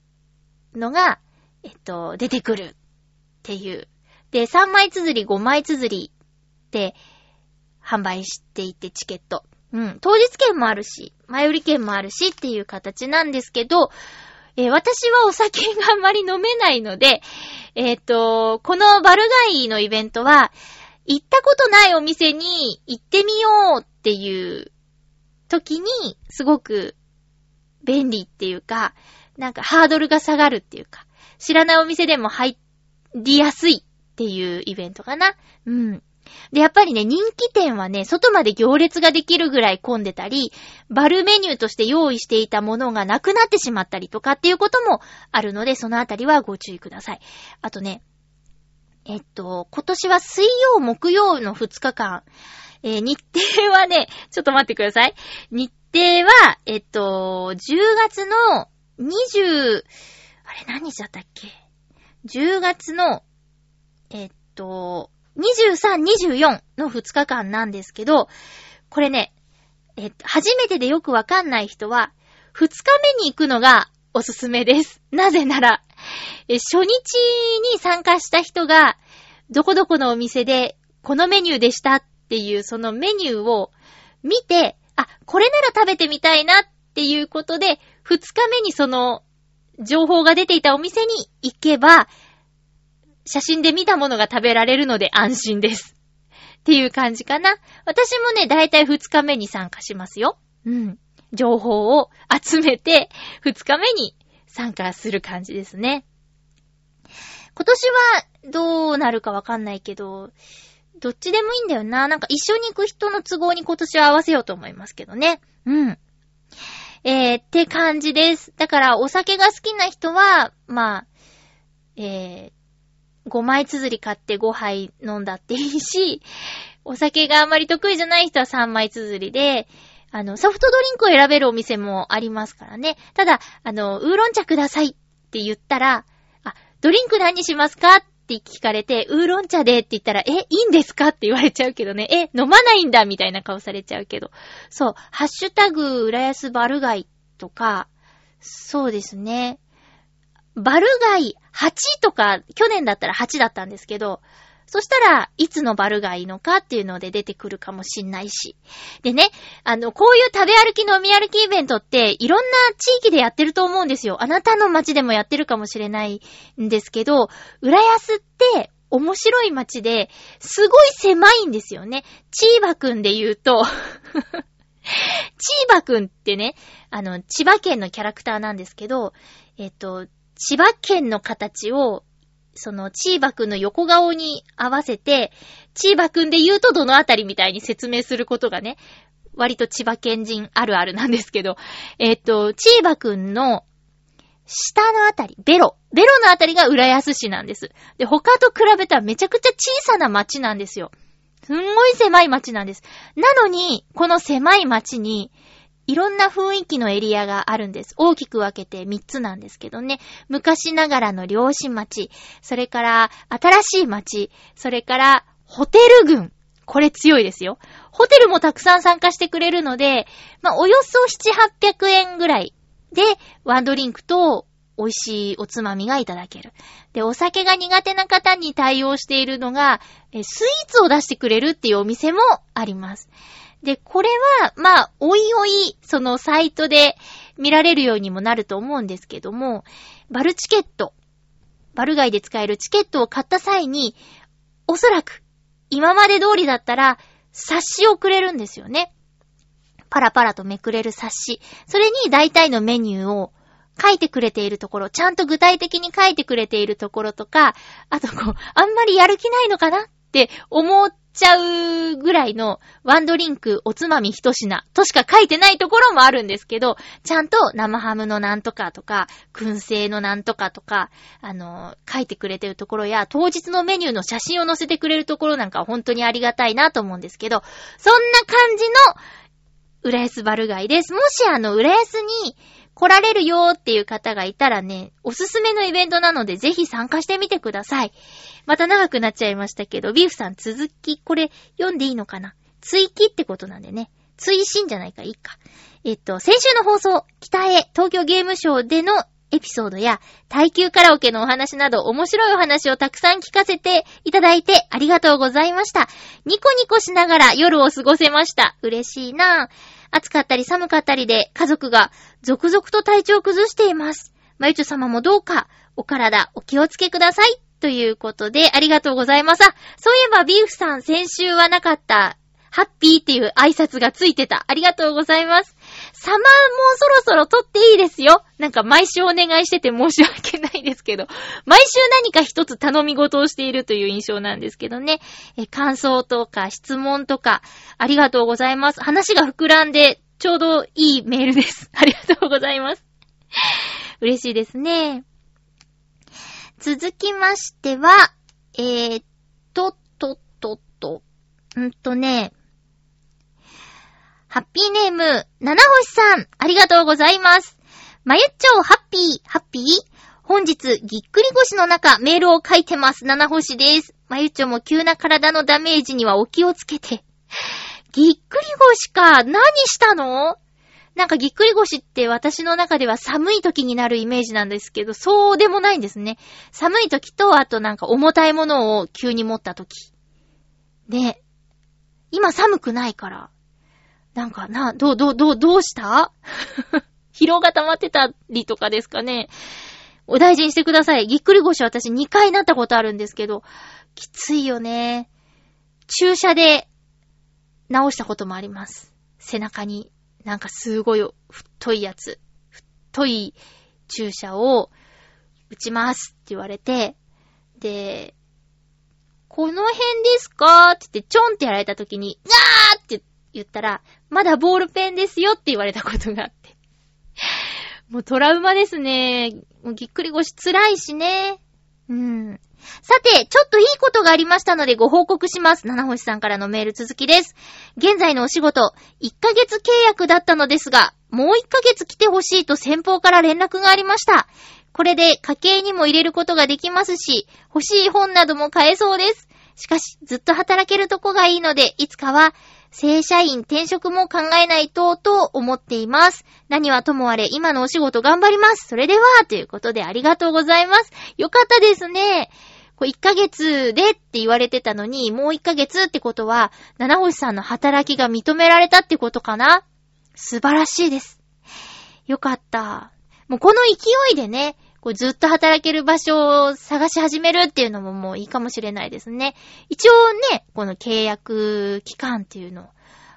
のが、えっと、出てくるっていう。で、3枚綴り、5枚綴りって販売していてチケット。うん。当日券もあるし、前売り券もあるしっていう形なんですけど、えー私はお酒があんまり飲めないので、えっ、と、このバルガイのイベントは、行ったことないお店に行ってみようっていう時に、すごく便利っていうか、なんかハードルが下がるっていうか、知らないお店でも入りやすいっていうイベントかな。うん。で、やっぱりね、人気店はね、外まで行列ができるぐらい混んでたり、バルメニューとして用意していたものがなくなってしまったりとかっていうこともあるので、そのあたりはご注意ください。あとね、えっと、今年は水曜、木曜の2日間、えー日程はね、ちょっと待ってください。日程は、えっと、10月の20、あれ何日だったっけ ?10 月の、えっと、23、24の2日間なんですけど、これね、え、初めてでよくわかんない人は、2日目に行くのがおすすめです。なぜなら、え初日に参加した人が、どこどこのお店で、このメニューでしたっていう、そのメニューを見て、あ、これなら食べてみたいなっていうことで、2日目にその、情報が出ていたお店に行けば、写真で見たものが食べられるので安心です。っていう感じかな。私もね、だいたい2日目に参加しますよ。うん。情報を集めて、2日目に参加する感じですね。今年はどうなるかわかんないけど、どっちでもいいんだよな。なんか一緒に行く人の都合に今年は合わせようと思いますけどね。うん。えー、って感じです。だからお酒が好きな人は、まあ、えー、5枚綴り買って5杯飲んだっていいし、お酒があまり得意じゃない人は3枚綴りで、あの、ソフトドリンクを選べるお店もありますからね。ただ、あの、ウーロン茶くださいって言ったら、あ、ドリンク何にしますかって聞かれて、ウーロン茶でって言ったら、え、いいんですかって言われちゃうけどね。え、飲まないんだみたいな顔されちゃうけど。そう、ハッシュタグ、浦安バルガイとか、そうですね。バルガイ8とか、去年だったら8だったんですけど、そしたらいつのバルがいいのかっていうので出てくるかもしんないし。でね、あの、こういう食べ歩き飲み歩きイベントっていろんな地域でやってると思うんですよ。あなたの街でもやってるかもしれないんですけど、浦安って面白い街で、すごい狭いんですよね。チーバくんで言うと、チーバくんってね、あの、千葉県のキャラクターなんですけど、えっと、千葉県の形を、その、チーバくんの横顔に合わせて、チーバくんで言うとどのあたりみたいに説明することがね、割と千葉県人あるあるなんですけど、えっと、チーバくんの下のあたり、ベロ。ベロのあたりが浦安市なんです。で、他と比べたらめちゃくちゃ小さな町なんですよ。すんごい狭い町なんです。なのに、この狭い町に、いろんな雰囲気のエリアがあるんです。大きく分けて3つなんですけどね。昔ながらの漁師町、それから新しい町、それからホテル群。これ強いですよ。ホテルもたくさん参加してくれるので、まあ、およそ7、800円ぐらいで、ワンドリンクと美味しいおつまみがいただける。で、お酒が苦手な方に対応しているのが、スイーツを出してくれるっていうお店もあります。で、これは、まあ、おいおい、そのサイトで見られるようにもなると思うんですけども、バルチケット、バル街で使えるチケットを買った際に、おそらく、今まで通りだったら、冊子をくれるんですよね。パラパラとめくれる冊子。それに大体のメニューを書いてくれているところ、ちゃんと具体的に書いてくれているところとか、あとこう、あんまりやる気ないのかなって思っちゃうぐらいのワンドリンクおつまみ一品としか書いてないところもあるんですけど、ちゃんと生ハムのなんとかとか、燻製のなんとかとか、あの、書いてくれてるところや、当日のメニューの写真を載せてくれるところなんか本当にありがたいなと思うんですけど、そんな感じの浦安バルガイです。もしあの、浦安に来られるよーっていう方がいたらね、おすすめのイベントなのでぜひ参加してみてください。また長くなっちゃいましたけど、ビーフさん続き、これ読んでいいのかな？追記ってことなんでね。追伸じゃないか、いいか。えっと、先週の放送、北へ東京ゲームショーでのエピソードや耐久カラオケのお話など面白いお話をたくさん聞かせていただいてありがとうございました。ニコニコしながら夜を過ごせました。嬉しいなぁ。暑かったり寒かったりで家族が続々と体調を崩しています。まゆちょ様もどうかお体お気をつけください。ということでありがとうございます。あ、そういえばビーフさん先週はなかったハッピーっていう挨拶がついてた。ありがとうございます。サマーもそろそろ撮っていいですよ。なんか毎週お願いしてて申し訳ないですけど、毎週何か一つ頼み事をしているという印象なんですけどね。え、感想とか質問とか、ありがとうございます。話が膨らんで、ちょうどいいメールです。ありがとうございます。嬉しいですね。続きましては、えー、っと、と、と、と、んとね、ハッピーネーム、七星さん、ありがとうございます。まゆっちょ、ハッピー、ハッピー？本日、ぎっくり腰の中、メールを書いてます。七星です。まゆっちょも急な体のダメージにはお気をつけて。ぎっくり腰か、何したの？なんかぎっくり腰って私の中では寒い時になるイメージなんですけど、そうでもないんですね。寒い時と、あとなんか重たいものを急に持った時。で、今寒くないから、なんか、な、どう、どう、どう、どうした？疲労が溜まってたりとかですかね。お大事にしてください。ぎっくり腰私2回なったことあるんですけど、きついよね。注射で治したこともあります。背中になんかすごい太いやつ、太い注射を打ちますって言われて、で、この辺ですか？って言って、ちょんってやられた時に、ガーって言ったら、まだボールペンですよって言われたことがあって。もうトラウマですね。もうぎっくり腰辛いしね。うん。さて、ちょっといいことがありましたのでご報告します。七星さんからのメール続きです。現在のお仕事、1ヶ月契約だったのですが、もう1ヶ月来てほしいと先方から連絡がありました。これで家計にも入れることができますし、欲しい本なども買えそうです。しかし、ずっと働けるとこがいいので、いつかは、正社員転職も考えないと、と思っています。何はともあれ、今のお仕事頑張ります。それでは、ということでありがとうございます。よかったですね。これ1ヶ月でって言われてたのに、もう1ヶ月ってことは、七星さんの働きが認められたってことかな素晴らしいです。よかった。もうこの勢いでね、こうずっと働ける場所を探し始めるっていうのももういいかもしれないですね。一応ね、この契約期間っていうのを、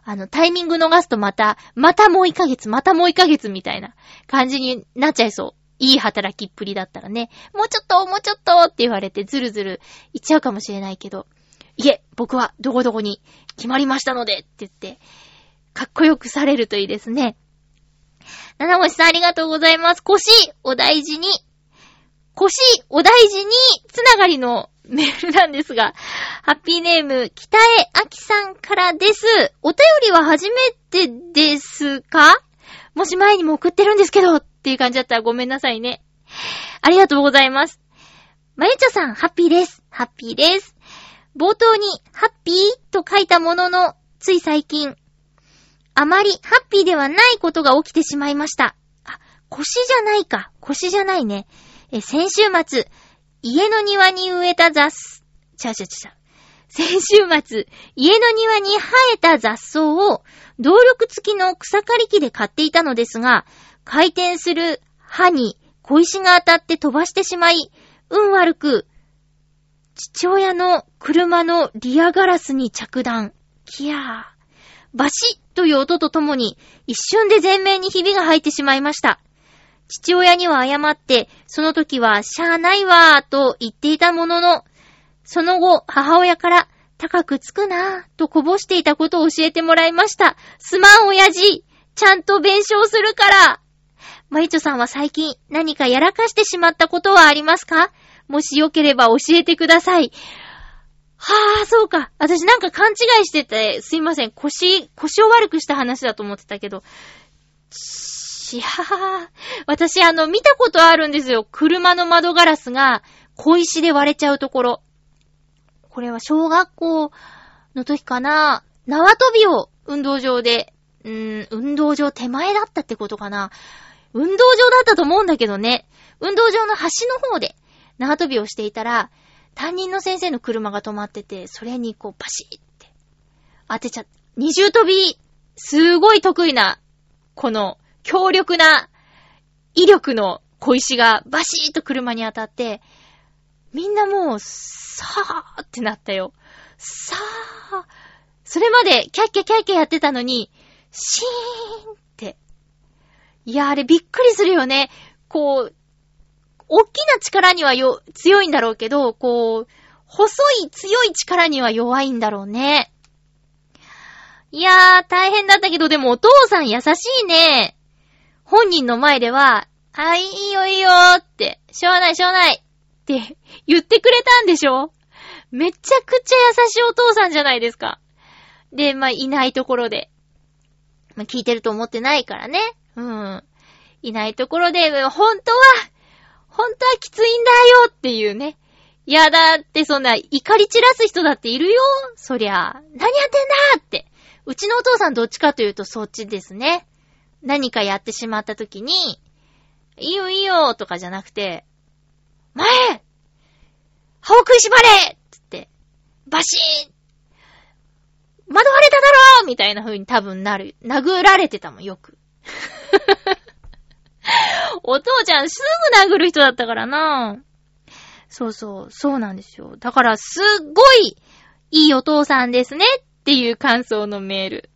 あの、タイミング逃すとまた、またもう1ヶ月、またもう1ヶ月みたいな感じになっちゃいそう。いい働きっぷりだったらね、もうちょっと、もうちょっとって言われてずるずる言っちゃうかもしれないけど、いえ、僕はどこどこに決まりましたのでって言って、かっこよくされるといいですね。七星さんありがとうございます。腰、お大事に。腰、お大事に、つながりのメールなんですが、ハッピーネーム、北江あきさんからです。お便りは初めてですか？もし前にも送ってるんですけど、っていう感じだったらごめんなさいね。ありがとうございます。まゆちょさん、ハッピーです。ハッピーです。冒頭に、ハッピーと書いたものの、つい最近、あまりハッピーではないことが起きてしまいました。あ、腰じゃないか。腰じゃないね。え、先週末、家の庭に植えた雑、ちゃちゃちゃ。先週末、家の庭に生えた雑草を、動力付きの草刈り機で買っていたのですが、回転する刃に小石が当たって飛ばしてしまい、運悪く、父親の車のリアガラスに着弾。キヤー。バシッという音とともに、一瞬で前面にひびが入ってしまいました。父親には謝って、その時は、しゃーないわーと言っていたものの、その後、母親から、高くつくなーとこぼしていたことを教えてもらいました。すまん、親父ちゃんと弁償するからまゆちょさんは最近何かやらかしてしまったことはありますか？もしよければ教えてください。はぁ、そうか。私なんか勘違いしてて、すいません。腰、腰を悪くした話だと思ってたけど。しはぁ。私あの、見たことあるんですよ。車の窓ガラスが小石で割れちゃうところ。これは小学校の時かな。縄跳びを運動場で、うーん、運動場手前だったってことかな。運動場だったと思うんだけどね。運動場の端の方で縄跳びをしていたら、担任の先生の車が止まってて、それにこうパシーって当てちゃった二重跳び、すごい得意な、この強力な威力の小石がバシーッと車に当たって、みんなもう、さーってなったよ。さー。それまでキャッキャキャッキャやってたのに、シーンって。いや、あれびっくりするよね。こう、大きな力にはよ、強いんだろうけど、こう、細い強い力には弱いんだろうね。いやー、大変だったけど、でもお父さん優しいね。本人の前では、はい、いよいいよって、しょうがないしょうがないって言ってくれたんでしょ？めちゃくちゃ優しいお父さんじゃないですか。で、まあ、いないところで。まあ、聞いてると思ってないからね。うん。いないところで、本当は、本当はきついんだよっていうね。いや、だってそんな怒り散らす人だっているよ。そりゃ。何やってんだって。うちのお父さんどっちかというとそっちですね。何かやってしまった時に、いいよいいよとかじゃなくて、前歯を食いしばれつって、バシーン惑われただろみたいな風に多分なる。殴られてたもん、よく。お父ちゃんすぐ殴る人だったからなそうそう、そうなんですよ。だからすっごいいいお父さんですねっていう感想のメール。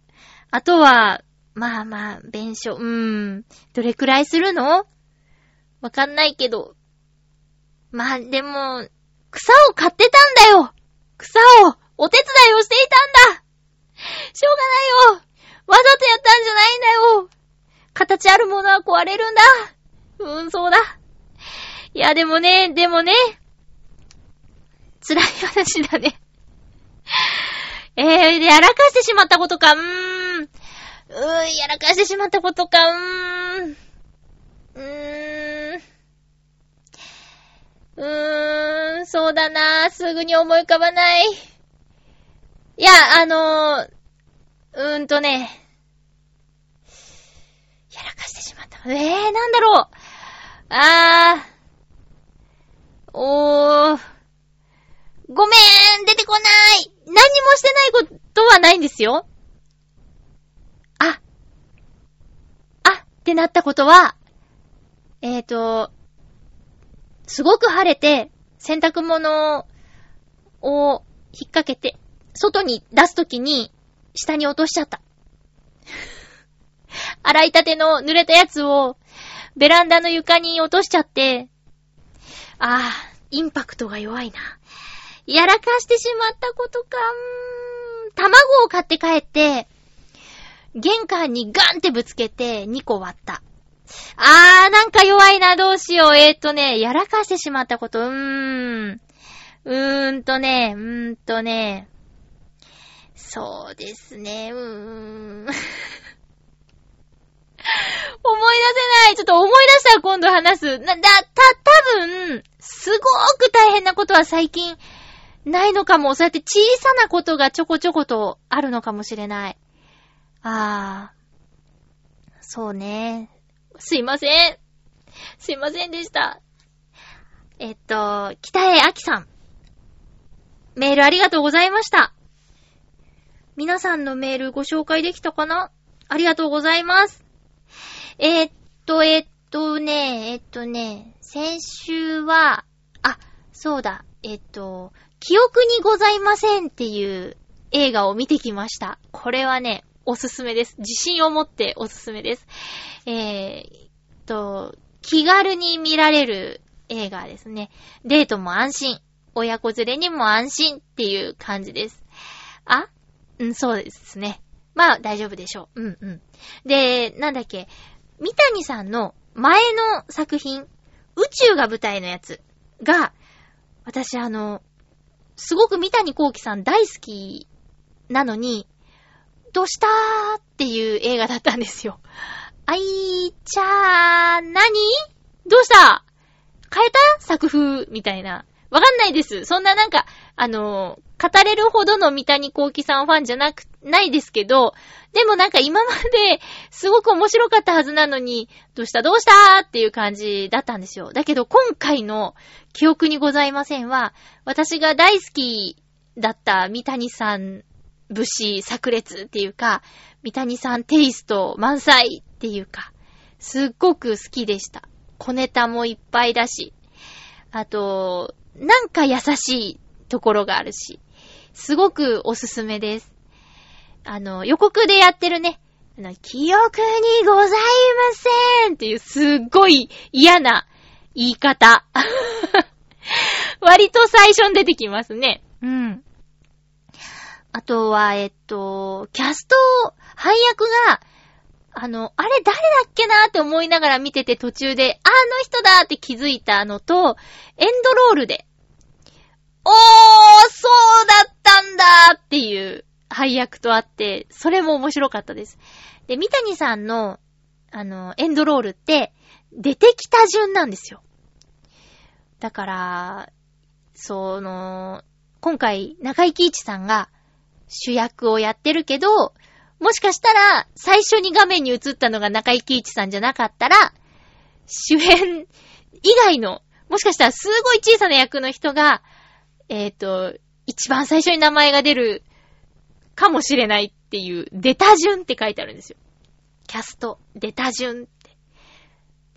あとは、まあまあ、弁償、うーん。どれくらいするの？わかんないけど。まあでも、草を買ってたんだよ。草をお手伝いをしていたんだ。しょうがないよ。わざとやったんじゃないんだよ。形あるものは壊れるんだ。うん、そうだ。いや、でもね、でもね、辛い話だね。えー、やらかしてしまったことか、うーん。うーん、やらかしてしまったことか、うーん。うーん。うーん、そうだなすぐに思い浮かばない。いや、あのー、うーんとね、やらかしてしまった。えー、なんだろう。あー。おー。ごめーん出てこない何もしてないことはないんですよ。あ。あってなったことは、えーと、すごく晴れて、洗濯物を引っ掛けて、外に出すときに、下に落としちゃった。洗いたての濡れたやつを、ベランダの床に落としちゃって、ああ、インパクトが弱いな。やらかしてしまったことか、うー、卵を買って帰って、玄関にガンってぶつけて2個割った。あー、なんか弱いな、どうしよう。えー、っとね、やらかしてしまったこと、うーん。うーんとね、うーんとね。そうですね、うーん。思い出せない。ちょっと思い出したら今度話す。な、だ、た、多分、すごーく大変なことは最近、ないのかも。そうやって小さなことがちょこちょことあるのかもしれない。あー。そうね。すいません。すいませんでした。えっと、北江明さん。メールありがとうございました。皆さんのメールご紹介できたかな？ありがとうございます。えー、っと、えー、っとね、えー、っとね、先週は、あ、そうだ、えっと、記憶にございませんっていう映画を見てきました。これはね、おすすめです。自信を持っておすすめです。えー、と、気軽に見られる映画ですね。デートも安心。親子連れにも安心っていう感じです。あ？うん、そうですね。まあ、大丈夫でしょう。うんうん。で、なんだっけ、三谷さんの前の作品、宇宙が舞台のやつが、私あの、すごく三谷幸喜さん大好きなのに、どうしたーっていう映画だったんですよ。あいーちゃー、なにどうした？変えた？作風？みたいな。わかんないです。そんななんか、あのー語れるほどの三谷幸喜さんファンじゃなく、ないですけど、でもなんか今まで すごく面白かったはずなのに、どうした？どうしたーっていう感じだったんですよ。だけど今回の記憶にございませんは、私が大好きだった三谷さん節炸裂っていうか、三谷さんテイスト満載っていうか、すっごく好きでした。小ネタもいっぱいだし、あと、なんか優しいところがあるし、すごくおすすめです。あの、予告でやってるね、あの、記憶にございませんっていうすっごい嫌な言い方。割と最初に出てきますね。うん。あとは、えっと、キャスト、配役が、あの、あれ誰だっけなって思いながら見てて途中で、あの人だって気づいたのと、エンドロールで、おーそうだったんだっていう配役とあって、それも面白かったです。で、三谷さんの、あの、エンドロールって、出てきた順なんですよ。だから、その、今回、中井貴一さんが主役をやってるけど、もしかしたら、最初に画面に映ったのが中井貴一さんじゃなかったら、主演以外の、もしかしたらすごい小さな役の人が、えっ、と、一番最初に名前が出るかもしれないっていう、出た順って書いてあるんですよ。キャスト、出た順。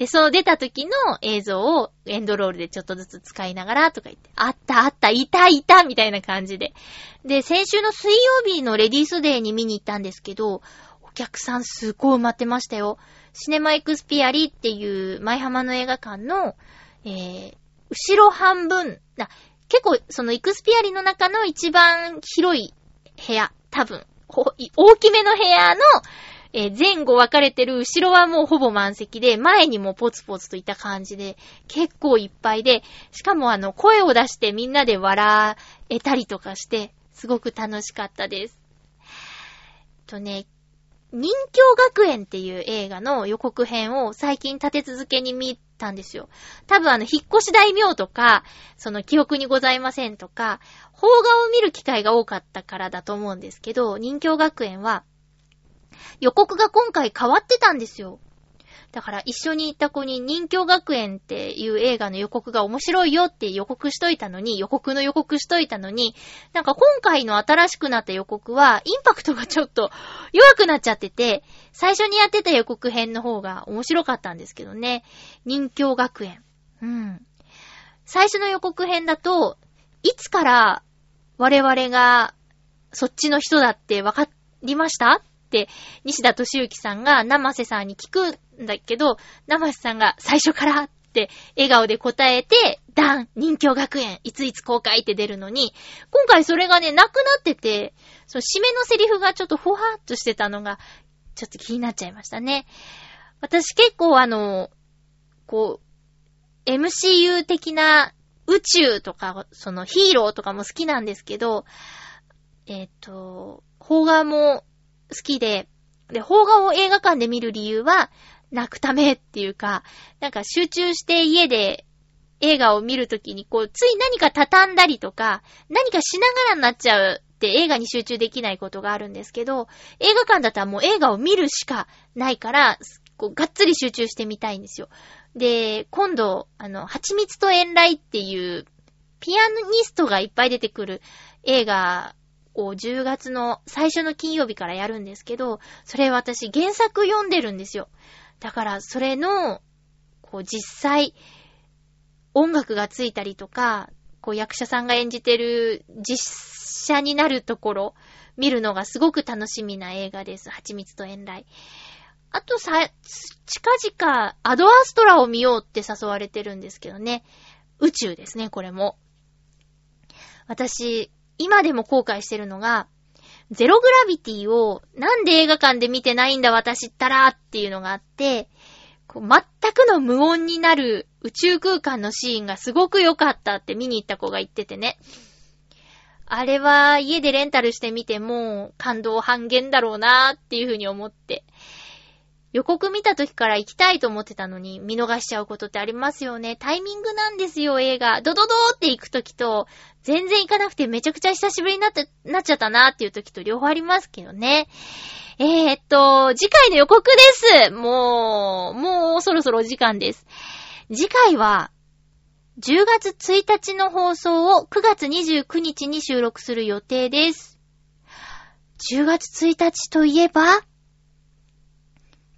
で、その出た時の映像をエンドロールでちょっとずつ使いながらとか言って、あったあった、いたいたみたいな感じで。で、先週の水曜日のレディースデーに見に行ったんですけど、お客さんすっごい埋まってましたよ。シネマエクスピアリっていう舞浜の映画館の、えー、後ろ半分、な結構そのエクスピアリの中の一番広い部屋、多分、大きめの部屋の、えー前後分かれてる後ろはもうほぼ満席で、前にもポツポツといた感じで、結構いっぱいで、しかもあの、声を出してみんなで笑えたりとかして、すごく楽しかったです。とね、人形学園っていう映画の予告編を最近立て続けに見たんですよ。多分あの、引っ越し大名とか、その記憶にございませんとか、邦画を見る機会が多かったからだと思うんですけど、人形学園は、予告が今回変わってたんですよ。だから一緒に行った子に人形学園っていう映画の予告が面白いよって予告しといたのに、予告の予告しといたのに、なんか今回の新しくなった予告は、インパクトがちょっと弱くなっちゃってて、最初にやってた予告編の方が面白かったんですけどね。人形学園。うん。最初の予告編だと、いつから我々がそっちの人だって分かりました、西田敏行さんが生瀬さんに聞くんだけど、生瀬さんが最初からって笑顔で答えて、ダン、人形学園、いついつ公開って出るのに、今回それがね、なくなってて、その締めのセリフがちょっとふわーっとしてたのが、ちょっと気になっちゃいましたね。私結構あの、こう、MCU 的な宇宙とか、そのヒーローとかも好きなんですけど、えっ、と、邦画も好きで、で、邦画を映画館で見る理由は、泣くためっていうか、なんか集中して家で映画を見るときに、こう、つい何か畳んだりとか、何かしながらになっちゃうって映画に集中できないことがあるんですけど、映画館だったらもう映画を見るしかないから、こう、がっつり集中してみたいんですよ。で、今度、あの、蜂蜜と遠雷っていう、ピアニストがいっぱい出てくる映画を10月の最初の金曜日からやるんですけど、それ私原作読んでるんですよ。だから、それの、こう、実際、音楽がついたりとか、こう、役者さんが演じてる実写になるところ、見るのがすごく楽しみな映画です。蜂蜜と遠雷。あとさ、近々、アドアストラを見ようって誘われてるんですけどね。宇宙ですね、これも。私、今でも後悔してるのが、ゼログラビティをなんで映画館で見てないんだ私ったらっていうのがあって、こう全くの無音になる宇宙空間のシーンがすごく良かったって見に行った子が言っててね。あれは家でレンタルしてみても感動半減だろうなっていうふうに思って。予告見た時から行きたいと思ってたのに見逃しちゃうことってありますよね。タイミングなんですよ、映画。ドドドーって行く時と、全然行かなくてめちゃくちゃ久しぶりになっ、なっちゃったなっていう時と両方ありますけどね。えー、っと、次回の予告ですもう、もうそろそろお時間です。次回は、10月1日の放送を9月29日に収録する予定です。10月1日といえば、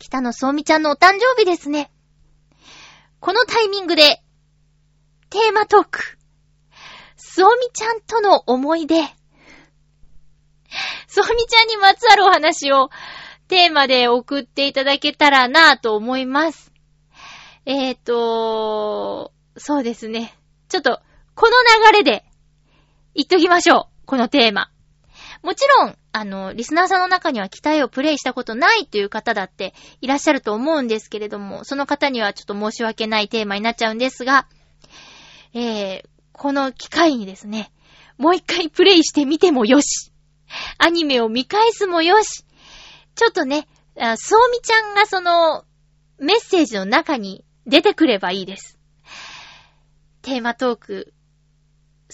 北野そうみちゃんのお誕生日ですね。このタイミングで、テーマトーク。そうみちゃんとの思い出。そうみちゃんにまつわるお話をテーマで送っていただけたらなぁと思います。えーと、そうですね。ちょっと、この流れで、言っときましょう。このテーマ。もちろん、あの、リスナーさんの中には期待をプレイしたことないという方だっていらっしゃると思うんですけれども、その方にはちょっと申し訳ないテーマになっちゃうんですが、えー、この機会にですね、もう一回プレイしてみてもよし、アニメを見返すもよし、ちょっとね、そうみちゃんがその、メッセージの中に出てくればいいです。テーマトーク、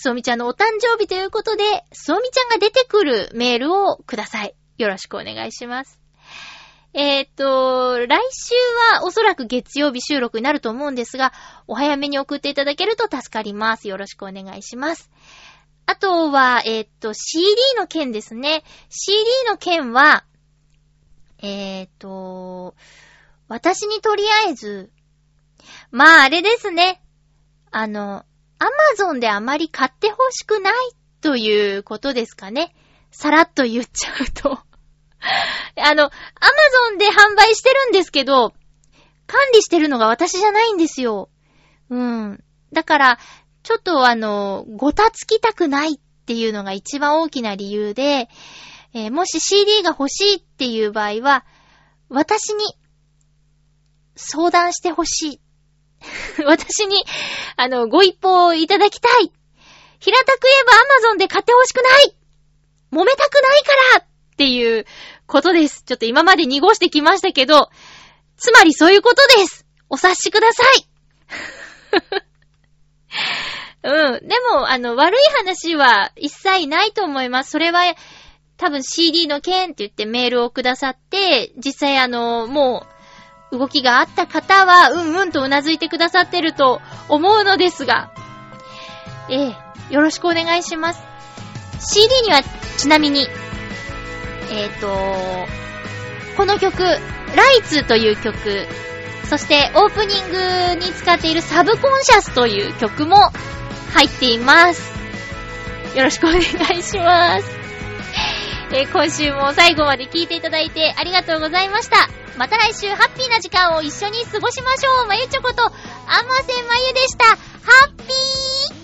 そうみちゃんのお誕生日ということで、そうみちゃんが出てくるメールをください。よろしくお願いします。えーっと、来週はおそらく月曜日収録になると思うんですが、お早めに送っていただけると助かります。よろしくお願いします。あとは、えーっと、CD の件ですね。CD の件は、えーっと、私にとりあえず、まああれですね。あの、アマゾンであまり買ってほしくないということですかね。さらっと言っちゃうと。あの、アマゾンで販売してるんですけど、管理してるのが私じゃないんですよ。うん。だから、ちょっとあの、ごたつきたくないっていうのが一番大きな理由で、えーもし CD が欲しいっていう場合は、私に相談してほしい。私に、あの、ご一報いただきたい。平たく言えば Amazon で買ってほしくない揉めたくないからっていうことです。ちょっと今まで濁してきましたけど、つまりそういうことです。お察しください。うん。でも、あの、悪い話は一切ないと思います。それは、多分 CD の件って言ってメールをくださって、実際あの、もう、動きがあった方は、うんうんと頷いてくださってると思うのですが、ええ、よろしくお願いします。CD には、ちなみに、えっ、と、この曲、ライツという曲、そしてオープニングに使っているサブコンシャスという曲も入っています。よろしくお願いします。えー今週も最後まで聞いていただいてありがとうございました。また来週ハッピーな時間を一緒に過ごしましょう。まゆちょこと、あませまゆでした。ハッピー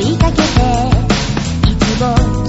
「追いかけていつも